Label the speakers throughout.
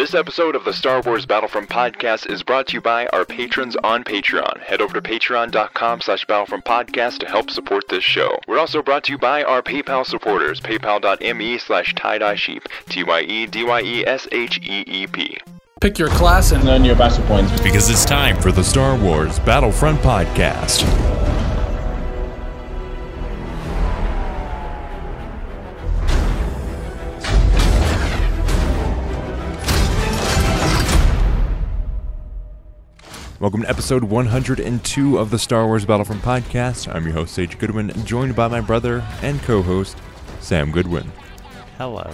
Speaker 1: This episode of the Star Wars Battlefront podcast is brought to you by our patrons on Patreon. Head over to patreon.com slash battlefront podcast to help support this show. We're also brought to you by our PayPal supporters, paypal.me slash tie-dye sheep, T-Y-E-D-Y-E-S-H-E-E-P.
Speaker 2: Pick your class and
Speaker 3: earn your battle points.
Speaker 4: Because it's time for the Star Wars Battlefront podcast. Welcome to episode 102 of the Star Wars Battlefront podcast. I'm your host, Sage Goodwin, joined by my brother and co host, Sam Goodwin.
Speaker 5: Hello.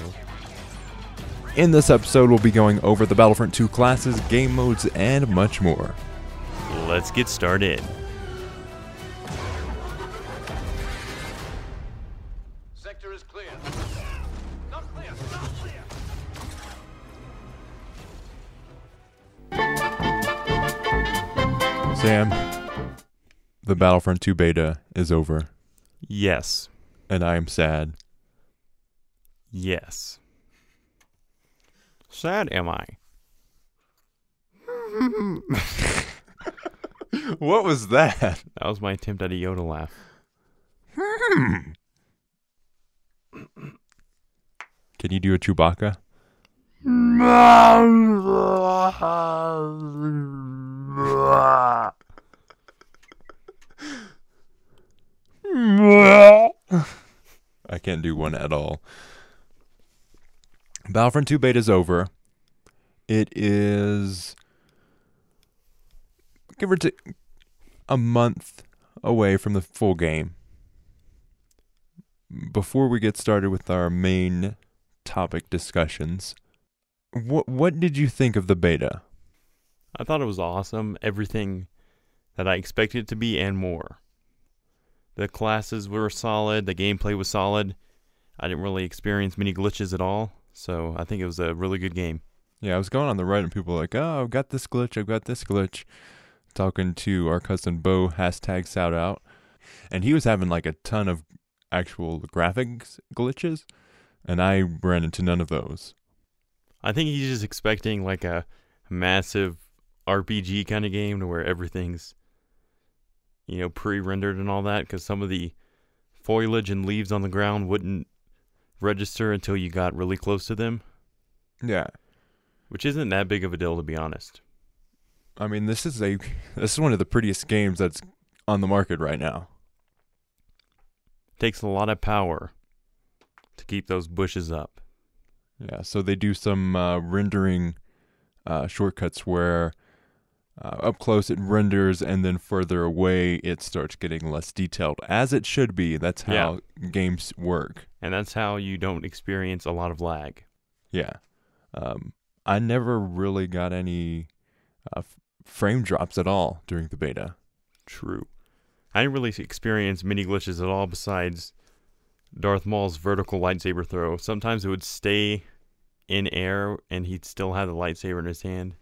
Speaker 4: In this episode, we'll be going over the Battlefront 2 classes, game modes, and much more.
Speaker 5: Let's get started.
Speaker 4: Sam, the Battlefront 2 beta is over,
Speaker 5: Yes.
Speaker 4: and I am sad.
Speaker 5: Yes. Sad am I?
Speaker 4: What was that?
Speaker 5: That was my attempt at a Yoda laugh.
Speaker 4: Can you do a Chewbacca? I can't do one at all. Battlefront 2 beta is over. It is give or take a month away from the full game. Before we get started with our main topic discussions, what what did you think of the beta?
Speaker 5: I thought it was awesome. Everything that I expected it to be and more. The classes were solid. The gameplay was solid. I didn't really experience many glitches at all. So I think it was a really good game.
Speaker 4: Yeah, I was going on the right and people were like, "Oh, I've got this glitch. I've got this glitch." Talking to our cousin Bo, hashtag shout out, and he was having like a ton of actual graphics glitches, and I ran into none of those.
Speaker 5: I think he's just expecting like a massive RPG kind of game to where everything's, you know, pre-rendered and all that. Because some of the foliage and leaves on the ground wouldn't register until you got really close to them,
Speaker 4: Yeah,
Speaker 5: which isn't that big of a deal to be honest.
Speaker 4: I mean, this is a this is one of the prettiest games that's on the market right now.
Speaker 5: takes a lot of power to keep those bushes up.
Speaker 4: Yeah, so they do some uh, rendering uh, shortcuts where uh, up close it renders, and then further away it starts getting less detailed, as it should be. That's how games work.
Speaker 5: And that's how you don't experience a lot of lag.
Speaker 4: Yeah, um, I never really got any uh, f- frame drops at all during the beta.
Speaker 5: True. I didn't really experience many glitches at all besides Darth Maul's vertical lightsaber throw. Sometimes it would stay in air and he'd still have the lightsaber in his hand.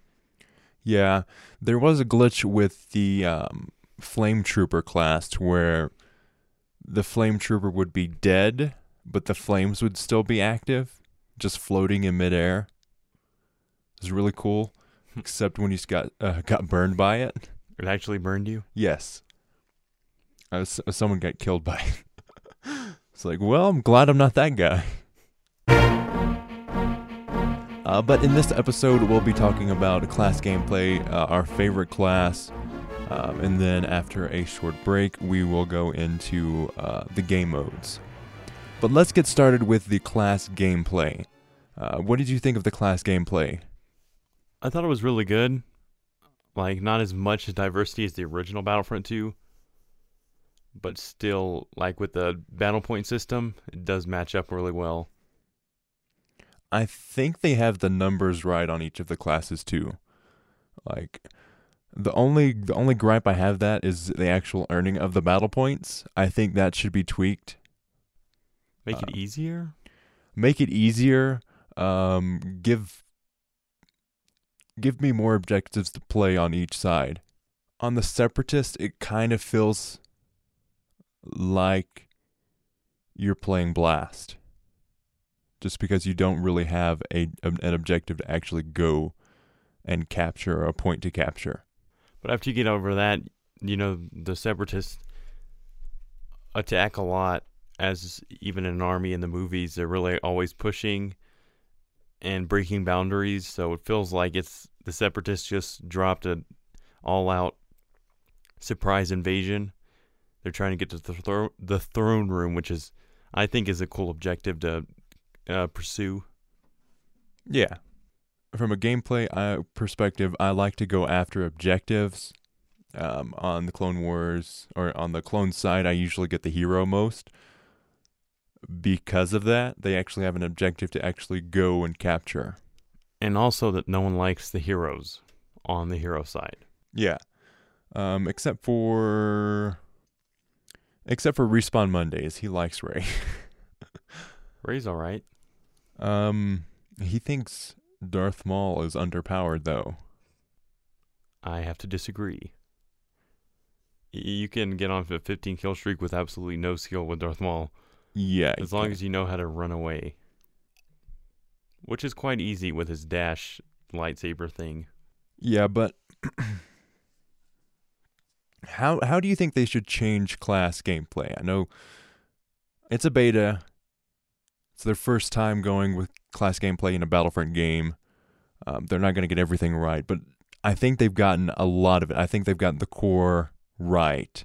Speaker 4: Yeah, there was a glitch with the um, flame trooper class where the flame trooper would be dead, but the flames would still be active, just floating in midair. It was really cool, except when you got uh, got burned by it.
Speaker 5: It actually burned you.
Speaker 4: Yes, was, someone got killed by it. it's like, well, I'm glad I'm not that guy. Uh, but in this episode, we'll be talking about class gameplay, uh, our favorite class, um, and then after a short break, we will go into uh, the game modes. But let's get started with the class gameplay. Uh, what did you think of the class gameplay?
Speaker 5: I thought it was really good. Like not as much diversity as the original Battlefront 2, but still like with the battle point system, it does match up really well.
Speaker 4: I think they have the numbers right on each of the classes too. Like the only the only gripe I have that is the actual earning of the battle points. I think that should be tweaked.
Speaker 5: Make it
Speaker 4: Uh,
Speaker 5: easier.
Speaker 4: Make it easier. Um, give give me more objectives to play on each side. On the separatist, it kind of feels like you're playing Blast. Just because you don't really have a an an objective to actually go and capture or a point to capture.
Speaker 5: But after you get over that, you know, the separatists attack a lot as even an army in the movies, they're really always pushing and breaking boundaries, so it feels like it's the separatists just dropped a all out surprise invasion. They're trying to get to the, thro- the throne room, which is I think is a cool objective to uh, pursue.
Speaker 4: Yeah. From a gameplay uh, perspective, I like to go after objectives. Um, on the Clone Wars or on the clone side, I usually get the hero most. Because of that, they actually have an objective to actually go and capture.
Speaker 5: And also that no one likes the heroes on the hero side.
Speaker 4: Yeah. Um, except for except for respawn Mondays, he likes Rey.
Speaker 5: Rey's all right.
Speaker 4: Um, he thinks Darth Maul is underpowered though.
Speaker 5: I have to disagree. You can get on a 15 kill streak with absolutely no skill with Darth Maul,
Speaker 4: Yeah.
Speaker 5: as long as you know how to run away. Which is quite easy with his dash lightsaber thing.
Speaker 4: Yeah, but how how do you think they should change class gameplay? I know it's a beta. Their first time going with class gameplay in a Battlefront game. Um, they're not going to get everything right, but I think they've gotten a lot of it. I think they've gotten the core right.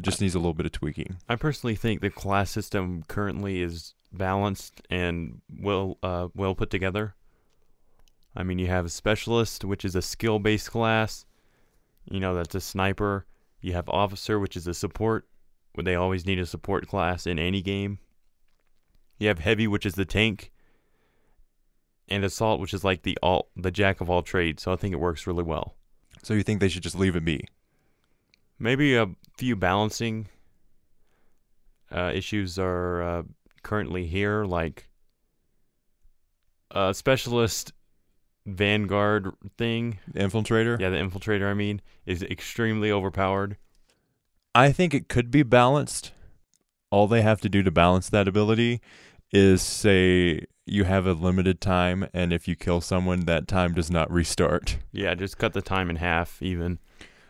Speaker 4: Just needs a little bit of tweaking.
Speaker 5: I personally think the class system currently is balanced and well uh, well put together. I mean, you have a specialist, which is a skill-based class. You know, that's a sniper. You have officer, which is a support. They always need a support class in any game. You have heavy, which is the tank, and assault, which is like the all the jack of all trades. So I think it works really well.
Speaker 4: So you think they should just leave it be?
Speaker 5: Maybe a few balancing uh, issues are uh, currently here, like a specialist vanguard thing.
Speaker 4: Infiltrator?
Speaker 5: Yeah, the infiltrator. I mean, is extremely overpowered.
Speaker 4: I think it could be balanced. All they have to do to balance that ability is say you have a limited time, and if you kill someone, that time does not restart.
Speaker 5: Yeah, just cut the time in half, even.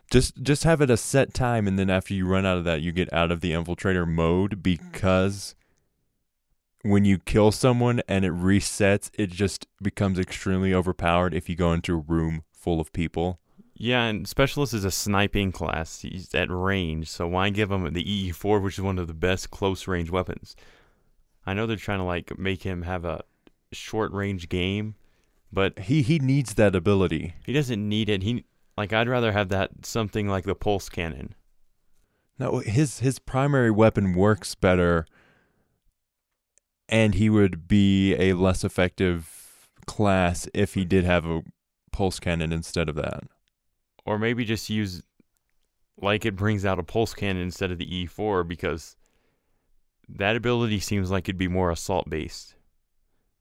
Speaker 4: Just just have it a set time, and then after you run out of that, you get out of the infiltrator mode because when you kill someone and it resets, it just becomes extremely overpowered if you go into a room full of people.
Speaker 5: Yeah, and specialist is a sniping class. He's at range, so why give him the EE4, which is one of the best close range weapons? I know they're trying to like make him have a short range game, but
Speaker 4: He he needs that ability.
Speaker 5: he doesn't need it. He like I'd rather have that something like the pulse cannon.
Speaker 4: No, his his primary weapon works better, and he would be a less effective class if he did have a pulse cannon instead of that.
Speaker 5: Or maybe just use like it brings out a pulse cannon instead of the E4 because that ability seems like it'd be more assault based.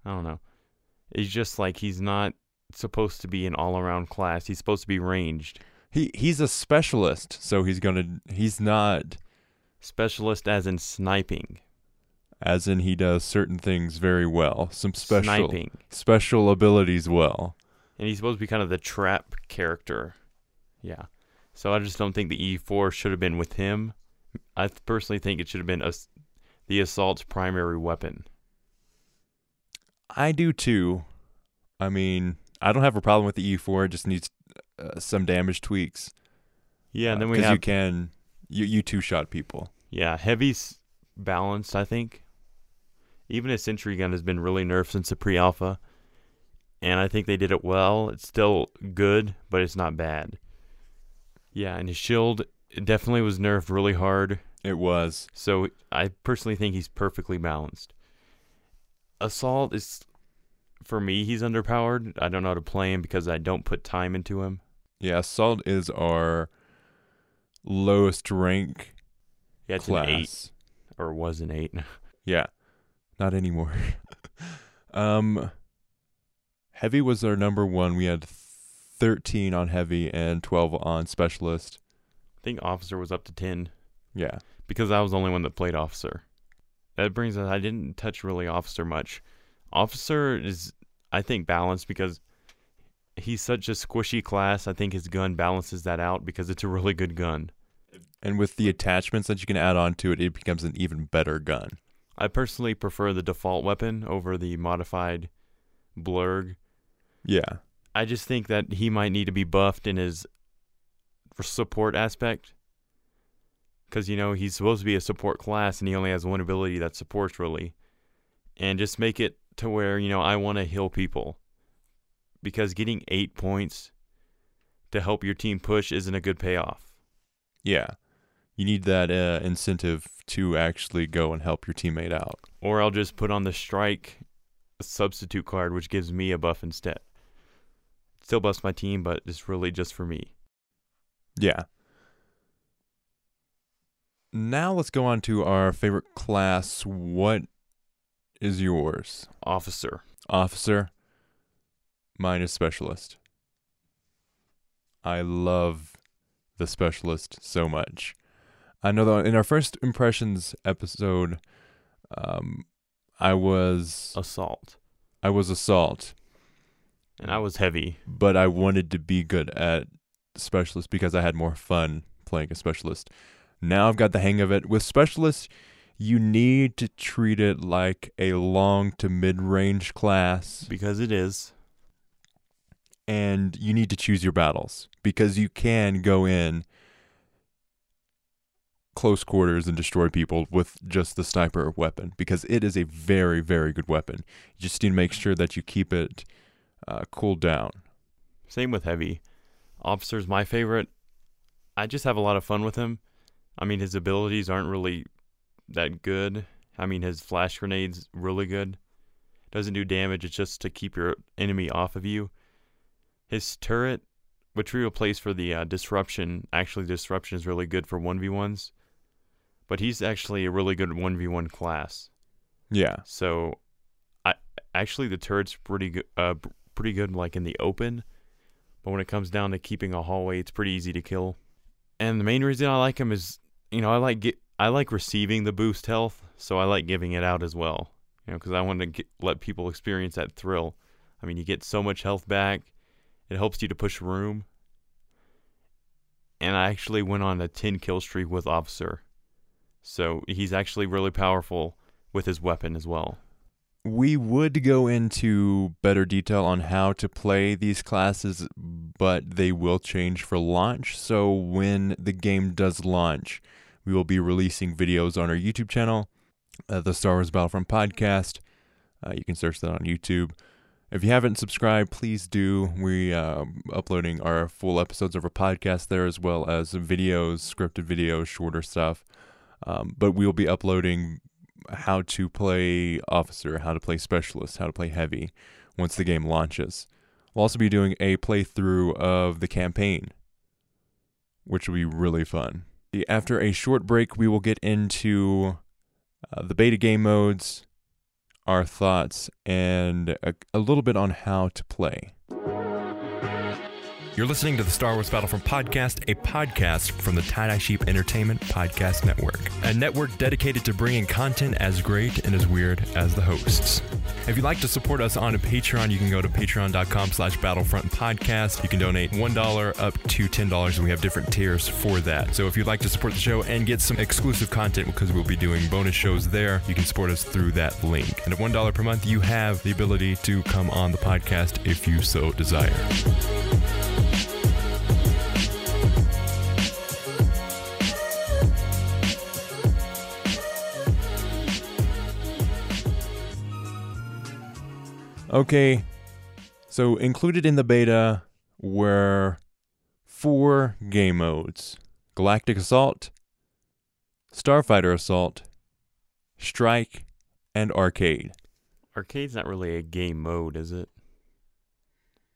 Speaker 5: I don't know. It's just like he's not supposed to be an all around class. He's supposed to be ranged.
Speaker 4: He he's a specialist, so he's gonna he's not
Speaker 5: Specialist as in sniping.
Speaker 4: as in he does certain things very well. Some special
Speaker 5: Sniping.
Speaker 4: special abilities well.
Speaker 5: And he's supposed to be kind of the trap character. Yeah. So I just don't think the E4 should have been with him. I personally think it should have been us the assault's primary weapon.
Speaker 4: I do too. I mean, I don't have a problem with the E4. It just needs uh, some damage tweaks.
Speaker 5: Yeah, and then
Speaker 4: Uh,
Speaker 5: we have
Speaker 4: you can you you two shot people.
Speaker 5: yeah, heavy's balanced, I think. Even a sentry gun has been really nerfed since the pre-alpha. And I think they did it well. It's still good, but it's not bad. Yeah, and his shield definitely was nerfed really hard.
Speaker 4: It was.
Speaker 5: So I personally think he's perfectly balanced. Assault is, for me, he's underpowered. I don't know how to play him because I don't put time into him.
Speaker 4: Yeah, Assault is our lowest rank
Speaker 5: Yeah, it's
Speaker 4: class.
Speaker 5: an eight or was an eight.
Speaker 4: Yeah. Not anymore. um Heavy was our number 1. We had 13 on heavy and 12 on specialist.
Speaker 5: I think officer was up to ten
Speaker 4: Yeah.
Speaker 5: because I was the only one that played officer. That brings us. I didn't touch really officer much. Officer is, I think, balanced because he's such a squishy class. I think his gun balances that out because it's a really good gun.
Speaker 4: And with the attachments that you can add on to it, it becomes an even better gun.
Speaker 5: I personally prefer the default weapon over the modified blurg.
Speaker 4: Yeah.
Speaker 5: I just think that he might need to be buffed in his support aspect. Because, you know, he's supposed to be a support class and he only has one ability that supports really. And just make it to where, you know, I want to heal people. Because getting eight points to help your team push isn't a good payoff.
Speaker 4: Yeah. You need that uh, incentive to actually go and help your teammate out.
Speaker 5: Or I'll just put on the strike substitute card, which gives me a buff instead. Still buffs my team, but it's really just for me.
Speaker 4: Yeah. Now let's go on to our favorite class. What is yours?
Speaker 5: Officer.
Speaker 4: Officer. Mine is specialist. I love the specialist so much. I know that in our first impressions episode, um, I was
Speaker 5: Assault.
Speaker 4: I was assault,
Speaker 5: And I was heavy.
Speaker 4: but I wanted to be good at specialist because I had more fun playing a specialist. Now I've got the hang of it. With specialists, you need to treat it like a long to mid range class,
Speaker 5: Because it is.
Speaker 4: and you need to choose your battles because you can go in close quarters and destroy people with just the sniper weapon because it is a very very good weapon. You just need to make sure that you keep it uh, cooled down.
Speaker 5: Same with heavy. Officer's my favorite. I just have a lot of fun with him. I mean, his abilities aren't really that good. I mean, his flash grenade's really good. Doesn't do damage, it's just to keep your enemy off of you. His turret, which we replaced for the uh, disruption, actually, disruption is really good for 1v1s. But he's actually a really good 1v1 class.
Speaker 4: Yeah.
Speaker 5: So, I actually the turret's pretty good. Uh, pretty good like in the open, but when it comes down to keeping a hallway, it's pretty easy to kill. And the main reason I like him is, you know, I like get I like receiving the boost health, so I like giving it out as well. You know, because I want to get, let people experience that thrill. I mean, you get so much health back. It helps you to push room. And I actually went on a 10 kill streak with Officer. So he's actually really powerful with his weapon as well.
Speaker 4: We would go into better detail on how to play these classes, but they will change for launch. So when the game does launch, we will be releasing videos on our YouTube channel, uh, the Star Wars Battlefront podcast. Uh, you can search that on YouTube. If you haven't subscribed, please do. We uh, uploading our full episodes of our podcast there, as well as videos, scripted videos, shorter stuff. Um, but we will be uploading how to play officer, how to play specialist, how to play heavy once the game launches. We'll also be doing a playthrough of the campaign, which will be really fun. After a short break, we will get into uh, the beta game modes, our thoughts, and a, a little bit on how to play.
Speaker 2: You're listening to the Star Wars Battlefront podcast, a podcast from the Tie Dye Sheep Entertainment Podcast Network, a network dedicated to bringing content as great and as weird as the hosts. If you'd like to support us on a Patreon, you can go to patreon.com slash battlefront podcast. You can donate $1 up to $10, and we have different tiers for that. So if you'd like to support the show and get some exclusive content, because we'll be doing bonus shows there, you can support us through that link. And at $1 per month, you have the ability to come on the podcast if you so desire.
Speaker 4: Okay, so included in the beta were four game modes Galactic Assault, Starfighter Assault, Strike, and Arcade.
Speaker 5: Arcade's not really a game mode, is it?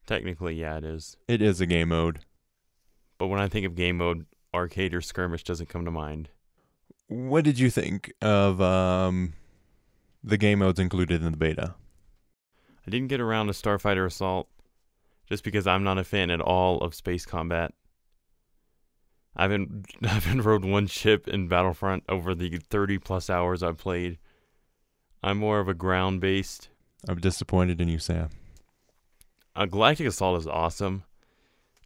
Speaker 5: Technically, yeah, it is.
Speaker 4: It is a game mode.
Speaker 5: But when I think of game mode, arcade or skirmish doesn't come to mind.
Speaker 4: What did you think of um, the game modes included in the beta?
Speaker 5: I didn't get around to Starfighter Assault just because I'm not a fan at all of space combat. I haven't I haven't rode one ship in Battlefront over the 30 plus hours I've played. I'm more of a ground based
Speaker 4: I'm disappointed in you, Sam.
Speaker 5: Uh, Galactic Assault is awesome,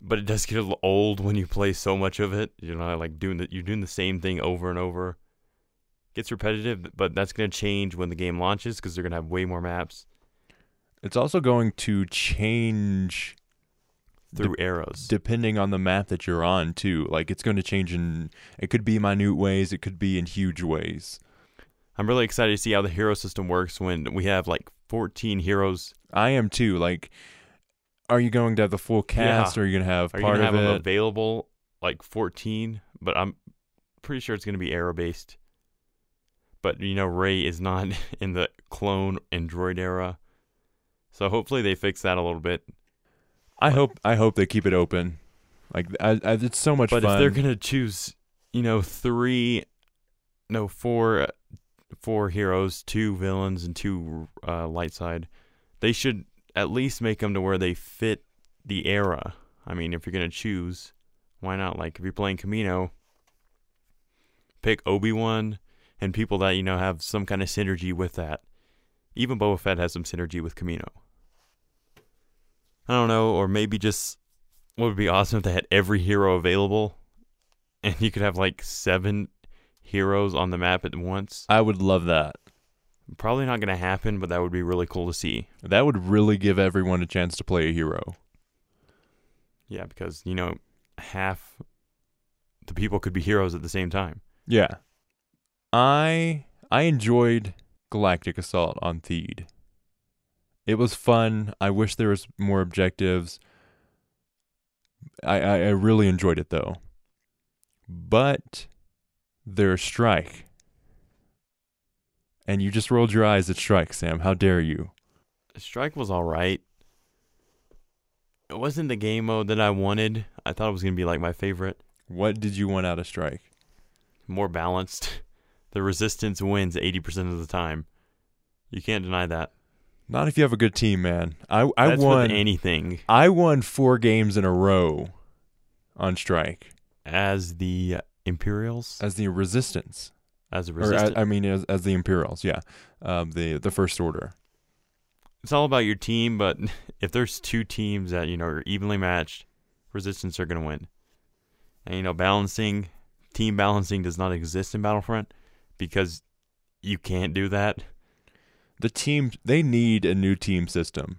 Speaker 5: but it does get a little old when you play so much of it. You know, like doing the, you're doing the same thing over and over. Gets repetitive, but that's going to change when the game launches because they're going to have way more maps
Speaker 4: It's also going to change
Speaker 5: through eras.
Speaker 4: depending on the map that you're on too. Like it's going to change in it could be minute ways, it could be in huge ways.
Speaker 5: I'm really excited to see how the hero system works when we have like 14 heroes.
Speaker 4: I am too. Like are you going to have the full cast
Speaker 5: Yeah.
Speaker 4: or are you going to have
Speaker 5: Are you
Speaker 4: part
Speaker 5: going to
Speaker 4: of
Speaker 5: have them
Speaker 4: it?
Speaker 5: available like 14? But I'm pretty sure it's going to be era based. But you know, Rey is not in the clone Android era. So hopefully they fix that a little bit.
Speaker 4: I hope I hope they keep it open. Like I, I, it's so much better.
Speaker 5: But
Speaker 4: fun.
Speaker 5: if they're gonna choose, you know, three, no, four, uh, four heroes, two villains, and two uh, light side, they should at least make them to where they fit the era. I mean, if you're gonna choose, why not? Like if you're playing Kamino, pick Obi Wan and people that you know have some kind of synergy with that. Even Boba Fett has some synergy with Kamino. I don't know, or maybe just what would be awesome if they had every hero available and you could have like seven heroes on the map at once.
Speaker 4: I would love that.
Speaker 5: Probably not going to happen, but that would be really cool to see.
Speaker 4: That would really give everyone a chance to play a hero.
Speaker 5: Yeah, because, you know, half the people could be heroes at the same time.
Speaker 4: Yeah. I I enjoyed Galactic Assault on Theed. It was fun. I wish there was more objectives. I, I, I really enjoyed it though. But there's Strike. And you just rolled your eyes at Strike, Sam. How dare you?
Speaker 5: Strike was all right. It wasn't the game mode that I wanted. I thought it was going to be like my favorite,
Speaker 4: What did you want out of Strike?
Speaker 5: more balanced. The resistance wins 80% of the time. You can't deny that.
Speaker 4: Not if you have a good team, man. I I
Speaker 5: That's
Speaker 4: won
Speaker 5: anything.
Speaker 4: I won 4 games in a row on Strike
Speaker 5: As the Imperials,
Speaker 4: as the Resistance.
Speaker 5: as a
Speaker 4: or
Speaker 5: resistance.
Speaker 4: I, I mean as, as the Imperials, yeah, um, the the First Order.
Speaker 5: it's all about your team, but if there's two teams that you know are evenly matched, resistance are going to win. And you know, balancing, team balancing does not exist in Battlefront because you can't do that.
Speaker 4: The team they need a new team system.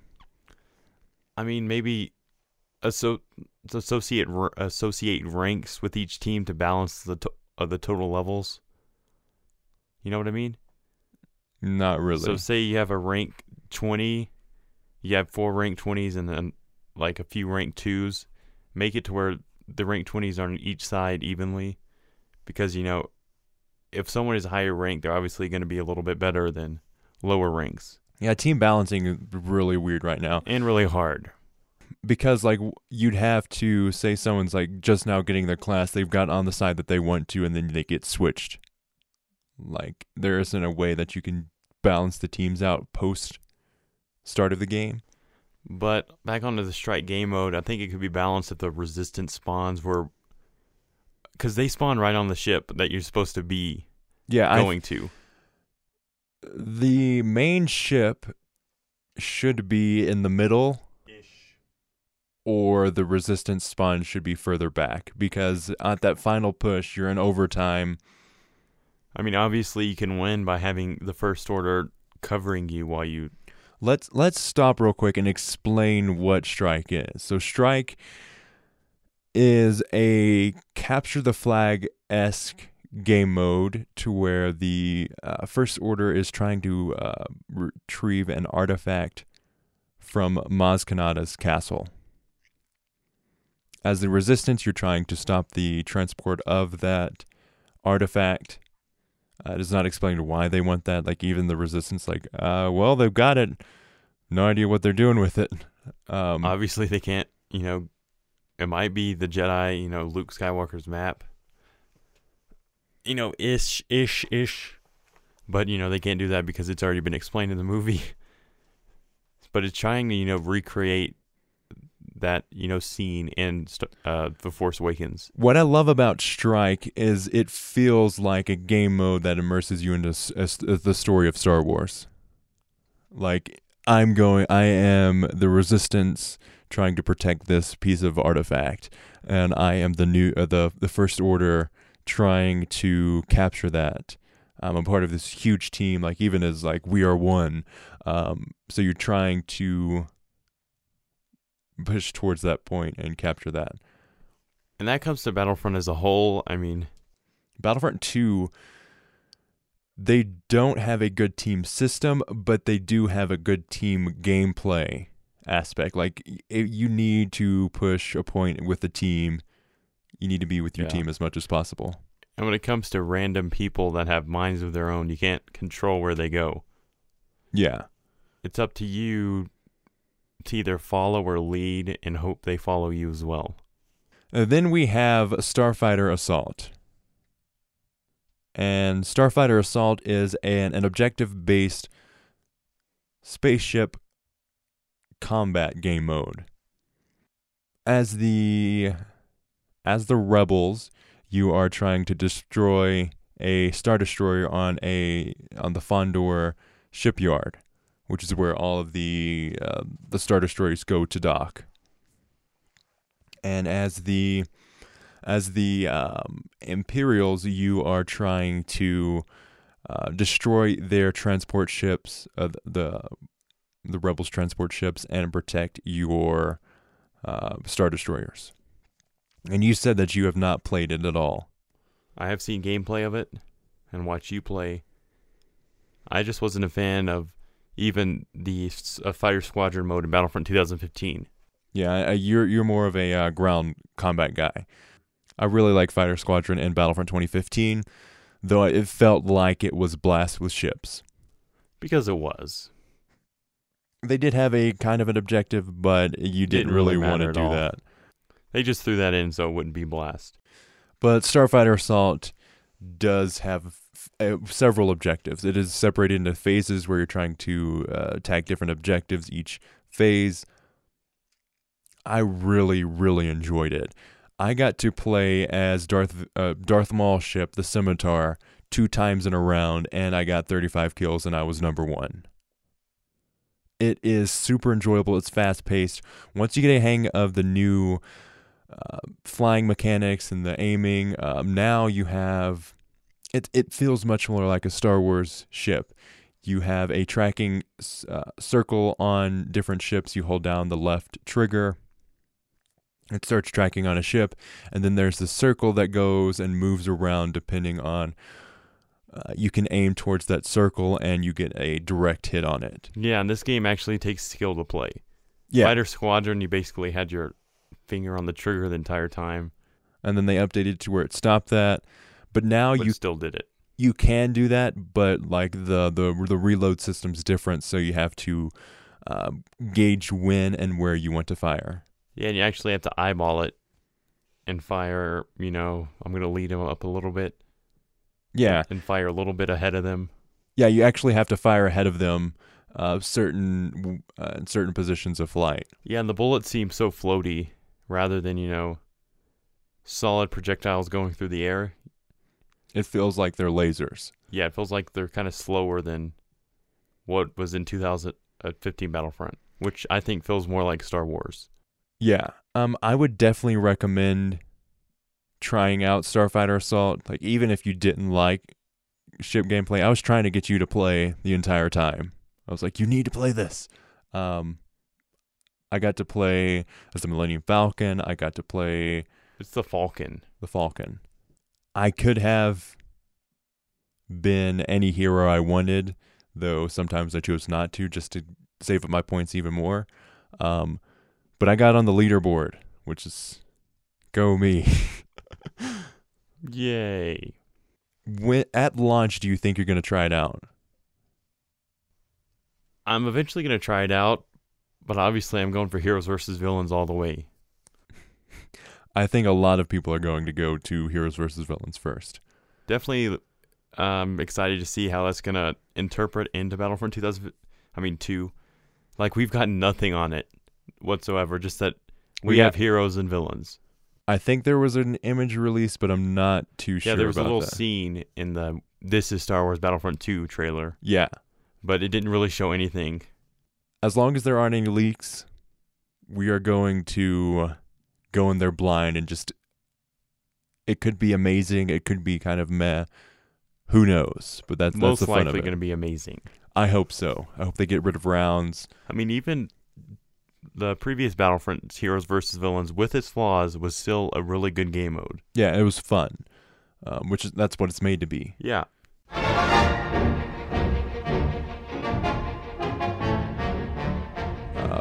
Speaker 5: I mean, maybe asso- associate r- associate ranks with each team to balance the to- uh, the total levels. You know what I mean?
Speaker 4: Not really.
Speaker 5: So say you have a rank 20, you have four rank 20s and then like a few rank 2s. Make it to where the rank 20s are on each side evenly because you know if someone is higher ranked, they're obviously going to be a little bit better than lower ranks
Speaker 4: yeah, team balancing is really weird right now
Speaker 5: and really hard.
Speaker 4: because like you'd have to say someone's like just now getting their class, they've got on the side that they want to, and then they get switched. Like there isn't a way that you can balance the teams out post start of the game.
Speaker 5: But back onto the strike game mode, I think it could be balanced if the resistance spawns were because they spawn right on the ship that you're supposed to be
Speaker 4: Yeah,
Speaker 5: going to.
Speaker 4: The main ship should be in the middle or the resistance spawn should be further back because at that final push you're in overtime.
Speaker 5: I mean, obviously you can win by having the first order covering you while you
Speaker 4: let's let's stop real quick and explain what strike is. So strike is a capture the flag esque game mode to where the uh, first order is trying to uh, retrieve an artifact from Maz Kanata's castle. As the resistance, you're trying to stop the transport of that artifact. Uh, it is not explained why they want that. Like even the resistance, like, uh, well, they've got it. No idea what they're doing with it. Um,
Speaker 5: obviously they can't, you know, it might be the Jedi, you know, Luke Skywalker's map. You know, ish, ish, ish. But, you know, they can't do that because it's already been explained in the movie. But it's trying to, you know, recreate that, you know, scene in uh, The Force Awakens.
Speaker 4: What I love about Strike is it feels like a game mode that immerses you into s- the story of Star Wars. Like I'm going. I am the resistance trying to protect this piece of artifact, and I am the new uh, the the first order trying to capture that. I'm a part of this huge team, like even as like we are one. Um, so you're trying to push towards that point and capture that.
Speaker 5: And that comes to Battlefront as a whole. I mean,
Speaker 4: Battlefront 2 they don't have a good team system, but they do have a good team gameplay aspect. Like you need to push a point with the team. You need to be with your
Speaker 5: Yeah.
Speaker 4: team as much as possible.
Speaker 5: and when it comes to random people that have minds of their own, you can't control where they go.
Speaker 4: Yeah.
Speaker 5: It's up to you to either follow or lead and hope they follow you as well.
Speaker 4: Uh, then we have Starfighter Assault. And Starfighter Assault is an, an objective based spaceship combat game mode. As the as the rebels, you are trying to destroy a star destroyer on a on the Fondor shipyard, which is where all of the uh, the star destroyers go to dock. And as the as the um, Imperials, you are trying to uh, destroy their transport ships, uh, the the rebels' transport ships, and protect your uh, star destroyers. And you said that you have not played it at all.
Speaker 5: I have seen gameplay of it and watched you play. I just wasn't a fan of even the uh, fighter squadron mode in Battlefront 2015.
Speaker 4: Yeah, you're you're more of a uh, ground combat guy. I really like Fighter Squadron in Battlefront 2015, though it felt like it was blast with ships.
Speaker 5: Because it was.
Speaker 4: They did have a kind of an objective, but you didn't,
Speaker 5: Didn't
Speaker 4: really,
Speaker 5: really
Speaker 4: want to do
Speaker 5: all.
Speaker 4: that.
Speaker 5: They just threw that in so it wouldn't be blast.
Speaker 4: But Starfighter Assault does have several objectives. It is separated into phases where you're trying to uh, attack different objectives each phase. I really, really enjoyed it. I got to play as Darth uh, Darth Maul ship, the Scimitar, two times in a round, and I got 35 kills, and I was number one. It is super enjoyable. It's fast paced. Once you get a hang of the new uh, flying mechanics and the aiming, um, now you have it. It feels much more like a Star Wars ship. You have a tracking uh, circle on different ships. You hold down the left trigger. It starts tracking on a ship, and then there's the circle that goes and moves around depending on. Uh, you can aim towards that circle, and you get a direct hit on it.
Speaker 5: Yeah, and this game actually takes skill to play.
Speaker 4: Yeah,
Speaker 5: Fighter Squadron, you basically had your finger on the trigger the entire time,
Speaker 4: and then they updated to where it stopped that. But now
Speaker 5: but
Speaker 4: you
Speaker 5: still did it.
Speaker 4: you can do that, but like the the the reload system's different, so you have to uh, gauge when and where you want to fire.
Speaker 5: Yeah, and you actually have to eyeball it and fire. You know, I'm gonna lead them up a little bit.
Speaker 4: Yeah,
Speaker 5: and fire a little bit ahead of them.
Speaker 4: yeah, you actually have to fire ahead of them, uh, certain uh, in certain positions of flight.
Speaker 5: Yeah, and the bullets seem so floaty rather than you know solid projectiles going through the air.
Speaker 4: It feels like they're lasers.
Speaker 5: Yeah, it feels like they're kind of slower than what was in 2015 Battlefront, which I think feels more like Star Wars.
Speaker 4: Yeah, um, I would definitely recommend trying out Starfighter Assault. Like even if you didn't like ship gameplay, I was trying to get you to play the entire time. I was like, you need to play this. Um, I got to play as the Millennium Falcon. I got to play
Speaker 5: It's the Falcon.
Speaker 4: the Falcon. I could have been any hero I wanted, though sometimes I chose not to just to save up my points even more. Um, but I got on the leaderboard, which is go me.
Speaker 5: Yay.
Speaker 4: when at launch, do you think you're going to try it out?
Speaker 5: I'm eventually going to try it out, but obviously I'm going for heroes versus villains all the way.
Speaker 4: I think a lot of people are going to go to heroes versus villains first.
Speaker 5: Definitely um excited to see how that's going to interpret into Battlefront 2000 I mean 2. Like we've got nothing on it whatsoever, just that we
Speaker 4: We
Speaker 5: have
Speaker 4: got-
Speaker 5: heroes and villains.
Speaker 4: I think there was an image release, but I'm not too sure
Speaker 5: Yeah, there was a little
Speaker 4: that.
Speaker 5: scene in the This is Star Wars Battlefront 2 trailer,
Speaker 4: yeah,
Speaker 5: but it didn't really show anything.
Speaker 4: As long as there aren't any leaks, we are going to go in there blind and just. It could be amazing. It could be kind of meh. Who knows? But that's
Speaker 5: Most
Speaker 4: that's the fun of
Speaker 5: likely going to be amazing.
Speaker 4: I hope so. I hope they get rid of rounds.
Speaker 5: I mean, even the previous Battlefront Heroes versus Villains, with its flaws, was still a really good game mode.
Speaker 4: Yeah, it was fun, um, which is that's what it's made to be.
Speaker 5: Yeah.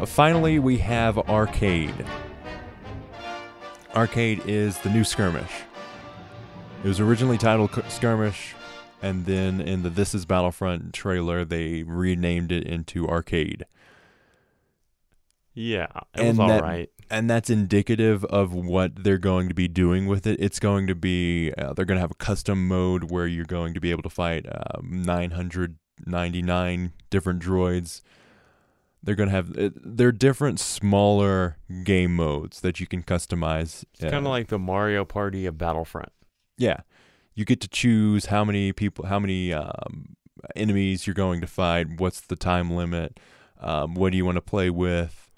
Speaker 4: Finally, we have Arcade. Arcade is the new skirmish. It was originally titled Skirmish, and then in the This Is Battlefront trailer, they renamed it into Arcade.
Speaker 5: Yeah. It
Speaker 4: And
Speaker 5: was all
Speaker 4: that-
Speaker 5: right.
Speaker 4: and that's indicative of what they're going to be doing with it. It's going to be uh, they're going to have a custom mode where you're going to be able to fight um, 999 different droids. They're going to have uh, they're different smaller game modes that you can customize.
Speaker 5: It's kind of like the Mario Party of Battlefront.
Speaker 4: yeah, you get to choose how many people, how many um, enemies you're going to fight. What's the time limit? Um, what do you want to play with?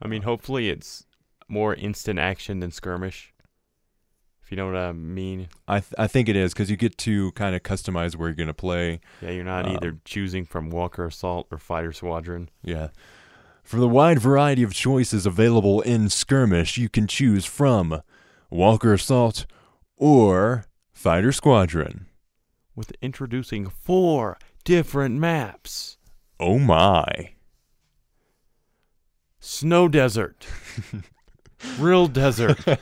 Speaker 5: I mean, hopefully it's more instant action than skirmish. If you know what I mean.
Speaker 4: I th- I think it is because you get to kind of customize where you're going to play.
Speaker 5: Yeah, you're not
Speaker 4: Um,
Speaker 5: either choosing from Walker Assault or Fighter Squadron.
Speaker 4: Yeah. For the wide variety of choices available in Skirmish, you can choose from Walker Assault or Fighter Squadron.
Speaker 5: With introducing four different maps.
Speaker 4: Oh my.
Speaker 5: Snow desert. Real desert.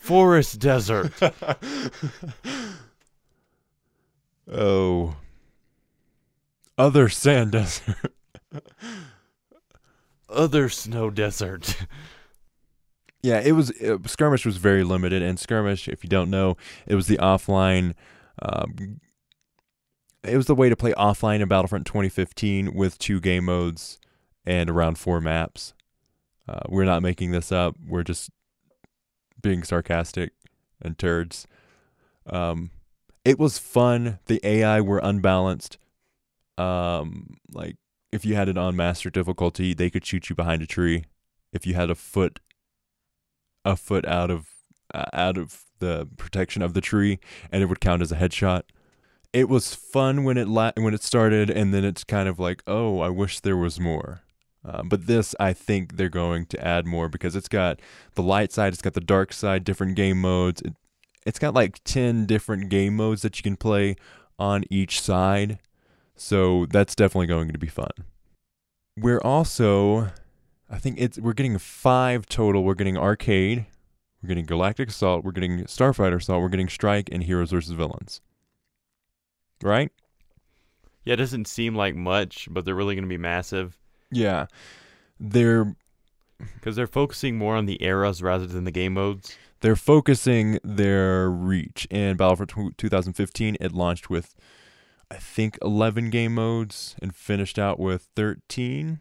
Speaker 5: Forest desert.
Speaker 4: Oh. Other sand desert.
Speaker 5: Other snow desert.
Speaker 4: Yeah, it was uh, skirmish was very limited, and skirmish, if you don't know, it was the offline. Um, it was the way to play offline in Battlefront 2015 with two game modes and around four maps. Uh, we're not making this up. We're just being sarcastic and turds. Um, it was fun. The AI were unbalanced. Um, like if you had it on master difficulty, they could shoot you behind a tree. If you had a foot a foot out of uh, out of the protection of the tree and it would count as a headshot. It was fun when it la- when it started and then it's kind of like, "Oh, I wish there was more." Uh, but this, I think they're going to add more because it's got the light side, it's got the dark side, different game modes. It, it's got like 10 different game modes that you can play on each side. So that's definitely going to be fun. We're also I think it's we're getting five total. We're getting arcade, we're getting Galactic Assault, we're getting Starfighter Assault, we're getting Strike, and Heroes versus Villains. Right?
Speaker 5: Yeah, it doesn't seem like much, but they're really going to be massive
Speaker 4: Yeah. They're
Speaker 5: because they're focusing more on the eras rather than the game modes.
Speaker 4: they're focusing their reach. In Battlefront tw- 2015, it launched with I think 11 game modes and finished out with 13.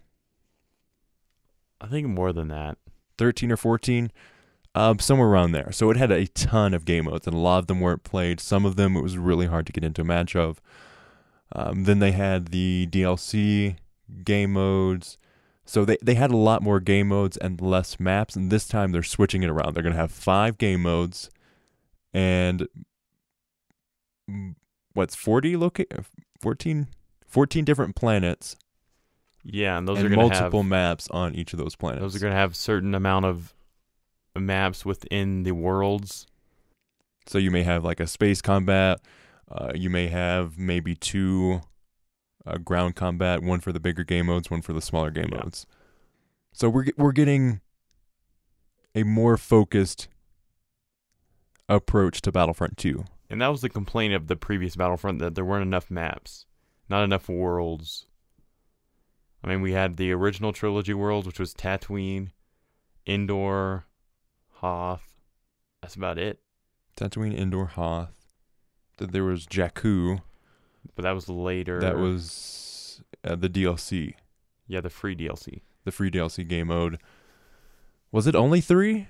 Speaker 5: I think more than that.
Speaker 4: 13 or 14, um, somewhere around there. So it had a ton of game modes, and a lot of them weren't played. Some of them it was really hard to get into a match of. Um, then they had the DLC game modes. So they, they had a lot more game modes and less maps, and this time they're switching it around. They're going to have five game modes and what's 40 loca- 14, 14 different planets
Speaker 5: Yeah, and those
Speaker 4: and
Speaker 5: are going to
Speaker 4: multiple
Speaker 5: have
Speaker 4: maps on each of those planets.
Speaker 5: those are going to have certain amount of maps within the worlds.
Speaker 4: So you may have like a space combat. Uh, you may have maybe two uh, ground combat, one for the bigger game modes, one for the smaller game
Speaker 5: Yeah.
Speaker 4: modes. So we're we're getting a more focused approach to Battlefront 2.
Speaker 5: And that was the complaint of the previous Battlefront that there weren't enough maps, not enough worlds. I mean, we had the original trilogy worlds, which was Tatooine, Endor, Hoth. That's about it.
Speaker 4: Tatooine, Endor, Hoth. Then there was Jakku.
Speaker 5: But that was later.
Speaker 4: That was uh, the DLC,
Speaker 5: yeah, the free DLC.
Speaker 4: the free DLC game mode. Was it only three?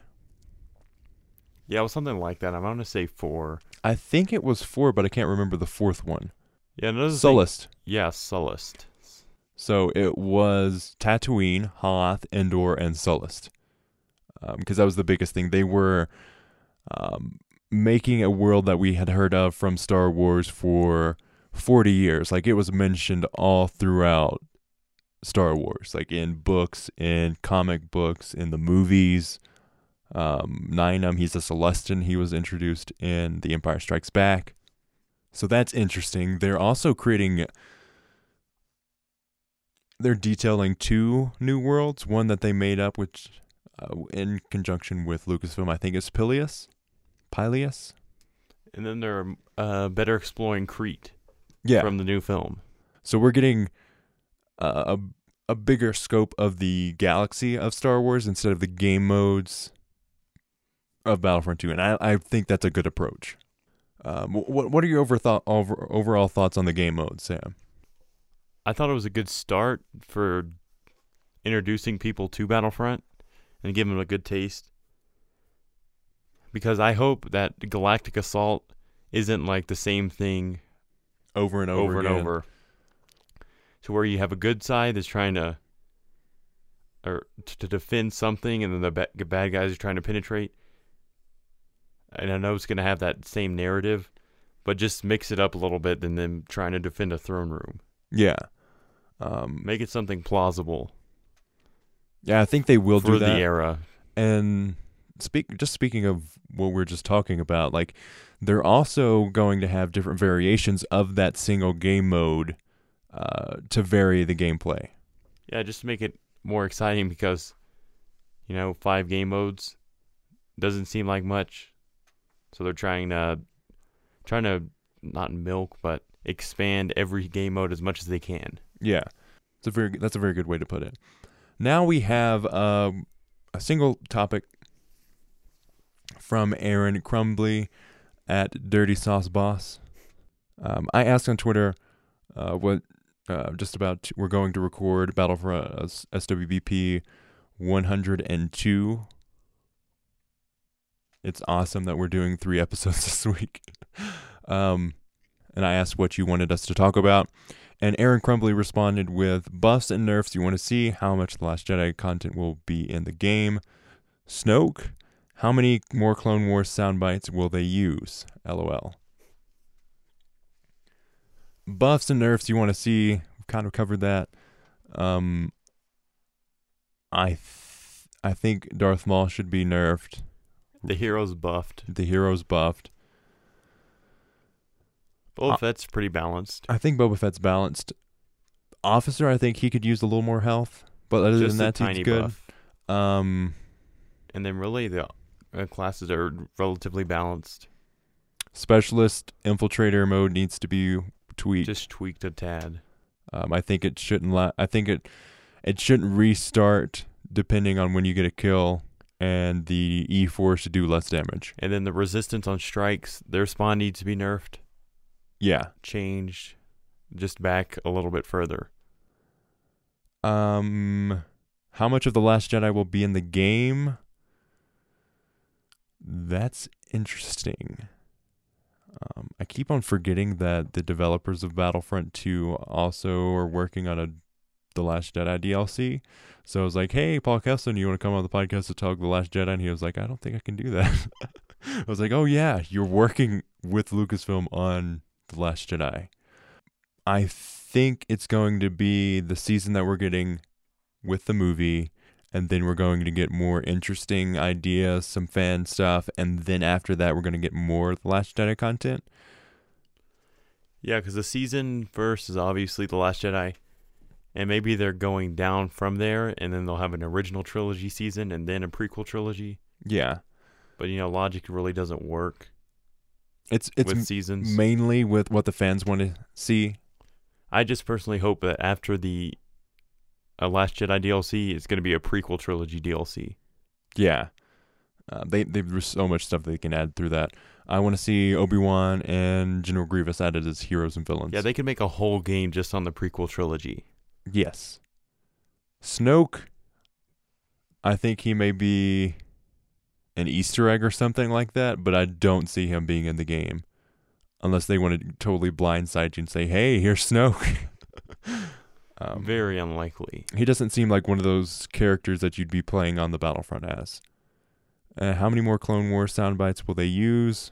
Speaker 5: Yeah, it was something like that. I'm going to say four.
Speaker 4: I think it was four, but I can't remember the fourth one.
Speaker 5: Yeah, another thing-
Speaker 4: Sullust.
Speaker 5: Yeah, Sullust.
Speaker 4: So it was Tatooine, Hoth, Endor, and Sullust. Because that was the biggest thing. They were um, making a world that we had heard of from Star Wars for 40 years. Like it was mentioned all throughout Star Wars, like in books, in comic books, in the movies. Um, he's a Celestin. He was introduced in The Empire Strikes Back. So that's interesting. They're also creating. They're detailing two new worlds. One that they made up, which, uh, in conjunction with Lucasfilm, I think is Pilius. Pilius.
Speaker 5: And then they're uh, better exploring Crait
Speaker 4: Yeah.
Speaker 5: from the new film.
Speaker 4: So we're getting uh, a a bigger scope of the galaxy of Star Wars instead of the game modes of Battlefront 2, and I, I think that's a good approach. Um, what what are your over thought, over, overall thoughts on the game mode, Sam?
Speaker 5: I thought it was a good start for introducing people to Battlefront and giving them a good taste. Because I hope that Galactic Assault isn't like the same thing
Speaker 4: Over and over,
Speaker 5: over, and over. To where you have a good side that's trying to or t- to defend something, and then the ba- bad guys are trying to penetrate. And I know it's going to have that same narrative, but just mix it up a little bit than them trying to defend a throne room.
Speaker 4: Yeah, um,
Speaker 5: Make it something plausible
Speaker 4: yeah. I think they will do that.
Speaker 5: for the era.
Speaker 4: And speak just speaking of what we're just talking about, like they're also going to have different variations of that single game mode uh, to vary the gameplay.
Speaker 5: Yeah, just to make it more exciting because, you know, five game modes doesn't seem like much. So they're trying to, trying to not milk, but expand every game mode as much as they can.
Speaker 4: Yeah, it's a very that's a very good way to put it. Now we have um, a single topic from Aaron Crumbly at Dirty Sauce Boss. Um, I asked on Twitter uh, what uh, just about we're going to record Battlefront uh, S- SWBP 102. It's awesome that we're doing three episodes this week. um, and I asked what you wanted us to talk about. And Aaron Crumbly responded with buffs and nerfs you want to see, how much The Last Jedi content will be in the game. Snoke, how many more Clone Wars sound bites will they use? LOL. Buffs and nerfs you want to see, we've kind of covered that. Um, I th- I think Darth Maul should be nerfed.
Speaker 5: The hero's buffed.
Speaker 4: The hero's buffed.
Speaker 5: Both
Speaker 4: Uh,
Speaker 5: that's pretty balanced.
Speaker 4: I think Boba Fett's balanced. Officer, I think he could use a little more health, but other
Speaker 5: Just
Speaker 4: than that, he's good.
Speaker 5: buff.
Speaker 4: Um,
Speaker 5: And then really the uh, classes are relatively balanced.
Speaker 4: specialist infiltrator mode needs to be tweaked.
Speaker 5: Just tweaked a tad.
Speaker 4: Um, I think it shouldn't. La- I think it it shouldn't restart depending on when you get a kill, and the E4 should do less damage.
Speaker 5: And then the resistance on strikes, their spawn needs to be nerfed,
Speaker 4: Yeah.
Speaker 5: changed, just back a little bit further.
Speaker 4: Um, how much of the Last Jedi will be in the game? That's interesting. Um, I keep on forgetting that the developers of Battlefront 2 also are working on a The Last Jedi DLC. So I was like, "Hey, Paul Kesson, you want to come on the podcast to talk The Last Jedi?" And he was like, "I don't think I can do that." I was like, "Oh yeah, you're working with Lucasfilm on The Last Jedi." I think it's going to be the season that we're getting with the movie, and then we're going to get more interesting ideas, some fan stuff, and then after that, we're going to get more The Last Jedi content.
Speaker 5: Yeah, because the season first is obviously The Last Jedi, and maybe they're going down from there, and then they'll have an original trilogy season and then a prequel trilogy.
Speaker 4: Yeah,
Speaker 5: But you know, logic really doesn't work
Speaker 4: it's it's
Speaker 5: with seasons.
Speaker 4: mainly with what the fans want to see.
Speaker 5: I just personally hope that after the uh, Last Jedi DLC, it's going to be a prequel trilogy DLC.
Speaker 4: Yeah, uh, they they there's so much stuff they can add through that. I want to see Obi Wan and General Grievous added as heroes and villains.
Speaker 5: Yeah, they could make a whole game just on the prequel trilogy.
Speaker 4: Yes. Snoke, I think he may be an Easter egg or something like that, but I don't see him being in the game. Unless they want to totally blindside you and say, hey, here's Snoke. Um,
Speaker 5: Very unlikely.
Speaker 4: he doesn't seem like one of those characters that you'd be playing on the Battlefront as. Uh, how many more Clone Wars sound bites will they use?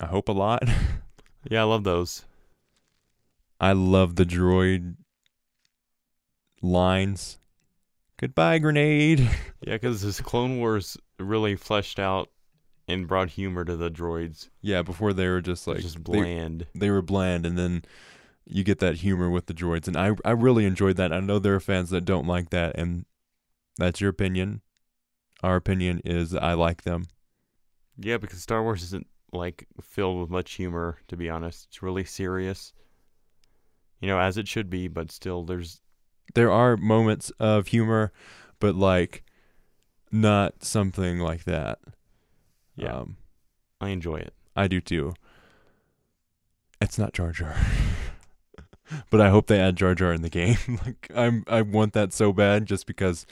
Speaker 4: I hope a lot.
Speaker 5: Yeah, I love those.
Speaker 4: I love the droid lines. Goodbye, grenade.
Speaker 5: Yeah, because this Clone Wars really fleshed out and brought humor to the droids.
Speaker 4: Yeah, before they were just
Speaker 5: Like just
Speaker 4: they-
Speaker 5: bland.
Speaker 4: they were bland and then you get that humor with the droids and I I really enjoyed that. I know there are fans that don't like that and that's your opinion. Our opinion is I like them.
Speaker 5: Yeah, because Star Wars isn't like filled with much humor. To be honest, it's really serious. You know, as it should be, but still, there's
Speaker 4: There are moments of humor, but like not something like that.
Speaker 5: yeah,
Speaker 4: Um,
Speaker 5: I enjoy it.
Speaker 4: I do too. It's not Jar Jar. but I hope they add Jar Jar in the game. like I'm I want that so bad just because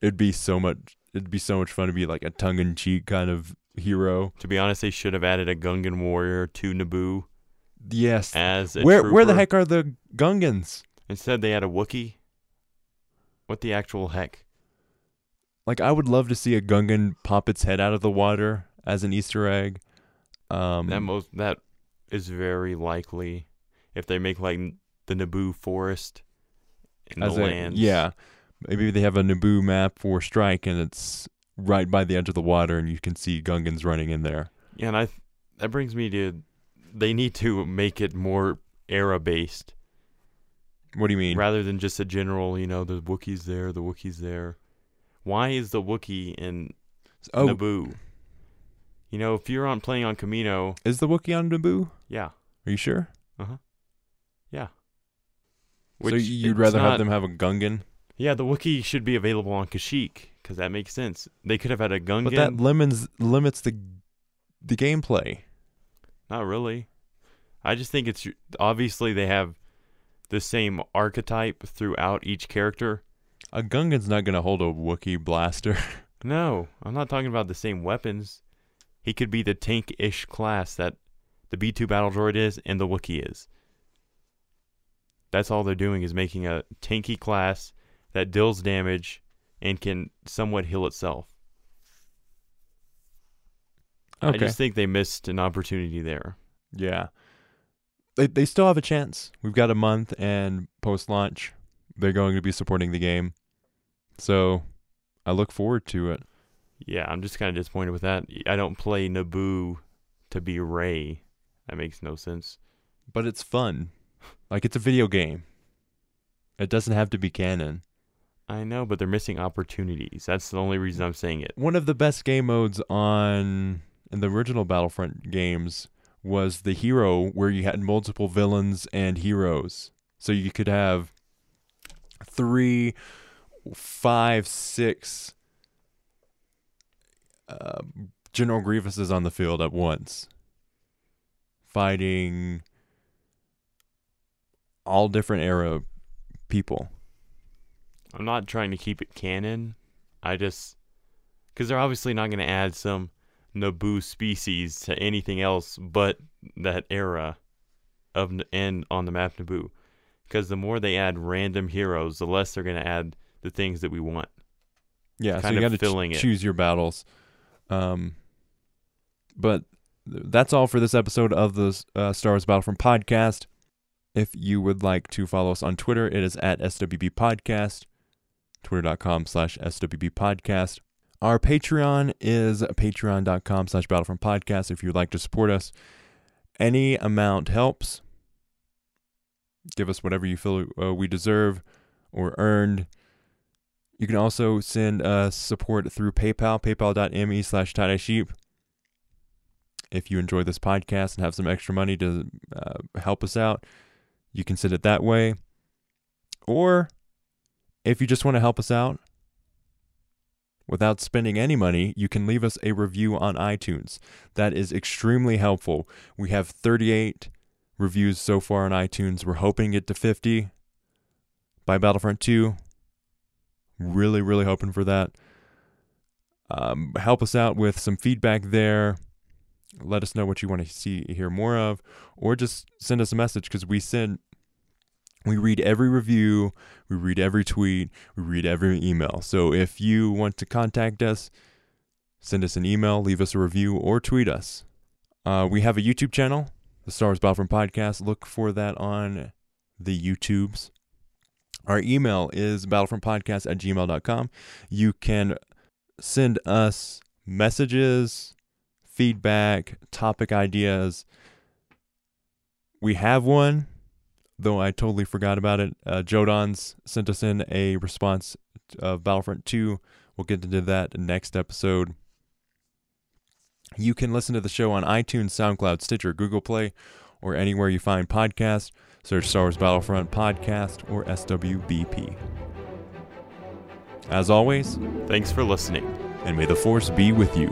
Speaker 4: it'd be so much it'd be so much fun to be like a tongue in cheek kind of hero.
Speaker 5: To be honest, they should have added a Gungan warrior to Naboo
Speaker 4: Yes.
Speaker 5: as a
Speaker 4: Where where the heck are the Gungans?
Speaker 5: Instead, they had a Wookiee. What the actual heck?
Speaker 4: Like I would love to see a Gungan pop its head out of the water as an Easter egg. Um
Speaker 5: that most that is very likely if they make like the Naboo forest in
Speaker 4: as
Speaker 5: the lands.
Speaker 4: Yeah. Maybe they have a Naboo map for strike and it's right by the edge of the water and you can see Gungans running in there.
Speaker 5: Yeah, and I th- that brings me to they need to make it more era based
Speaker 4: What do you mean?
Speaker 5: rather than just a general, you know, the Wookiees there, the Wookiees there. Why is the Wookiee in
Speaker 4: oh,
Speaker 5: Naboo? You know, if you're on playing on Kamino,
Speaker 4: is the Wookiee on Naboo?
Speaker 5: yeah,
Speaker 4: Are you sure? Uh-huh.
Speaker 5: Yeah.
Speaker 4: so
Speaker 5: Which
Speaker 4: you'd
Speaker 5: it's
Speaker 4: rather have them have a Gungan?
Speaker 5: Yeah, the Wookiee should be available on Kashyyyk because that makes sense. They could have had a Gungan.
Speaker 4: But that limits limits the the gameplay.
Speaker 5: Not really. I just think it's obviously they have the same archetype throughout each character.
Speaker 4: A Gungan's not gonna hold a Wookiee blaster.
Speaker 5: No, I'm not talking about the same weapons. He could be the tank-ish class that the B2 battle droid is and the Wookiee is. That's all they're doing is making a tanky class that deals damage and can somewhat heal itself. I just think they missed an opportunity there.
Speaker 4: yeah. They they still have a chance. We've got a month and post launch they're going to be supporting the game. So I look forward to it.
Speaker 5: Yeah, I'm just kind of disappointed with that. I don't play Naboo to be Rey. That makes no sense.
Speaker 4: But it's fun. Like it's a video game. It doesn't have to be canon.
Speaker 5: I know, but they're missing opportunities. That's the only reason I'm saying it.
Speaker 4: One of the best game modes on in the original Battlefront games was the hero where you had multiple villains and heroes. So you could have three, five, six uh, General Grievuses on the field at once, fighting all different era people.
Speaker 5: I'm not trying to keep it canon. I just because they're obviously not going to add some Naboo species to anything else but that era of N- and on the map Naboo. Because the more they add random heroes, the less they're going to add the things that we want.
Speaker 4: Yeah, so you got to
Speaker 5: it.
Speaker 4: choose your battles. Um, but th- that's all for this episode of the uh, Star Wars Battlefront podcast. If you would like to follow us on Twitter, it is at SWB Podcast, twitter.com slash SWB Podcast. Our Patreon is patreon.com slash Battlefront Podcast. If you'd like to support us, any amount helps. Give us whatever you feel uh, we deserve or earned. You can also send uh, support through PayPal, paypal.me slash tie sheep. If you enjoy this podcast and have some extra money to uh, help us out, you can send it that way. Or if you just want to help us out without spending any money, you can leave us a review on iTunes. That is extremely helpful. We have 38 reviews so far on iTunes. We're hoping to get to 50 by Battlefront 2. Really, really hoping for that. Um, help us out with some feedback there. Let us know what you want to see hear more of, or just send us a message because we send we read every review, we read every tweet, we read every email. So if you want to contact us, send us an email, leave us a review, or tweet us. Uh, we have a YouTube channel, the Star Wars Battlefront Podcast. Look for that on the YouTubes. Our email is battlefrontpodcast at gmail.com. You can send us messages, feedback, topic ideas. We have one, though I totally forgot about it. Uh, Jodons sent us in a response of Battlefront 2. We'll get into that next episode. You can listen to the show on iTunes, SoundCloud, Stitcher, Google Play, or anywhere you find podcasts. Search Star Wars Battlefront Podcast or SWBP. As always,
Speaker 5: Thanks for listening.
Speaker 4: and may the Force be with you.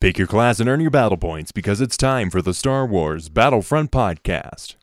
Speaker 4: Pick your class and earn your battle points because it's time for the Star Wars Battlefront Podcast.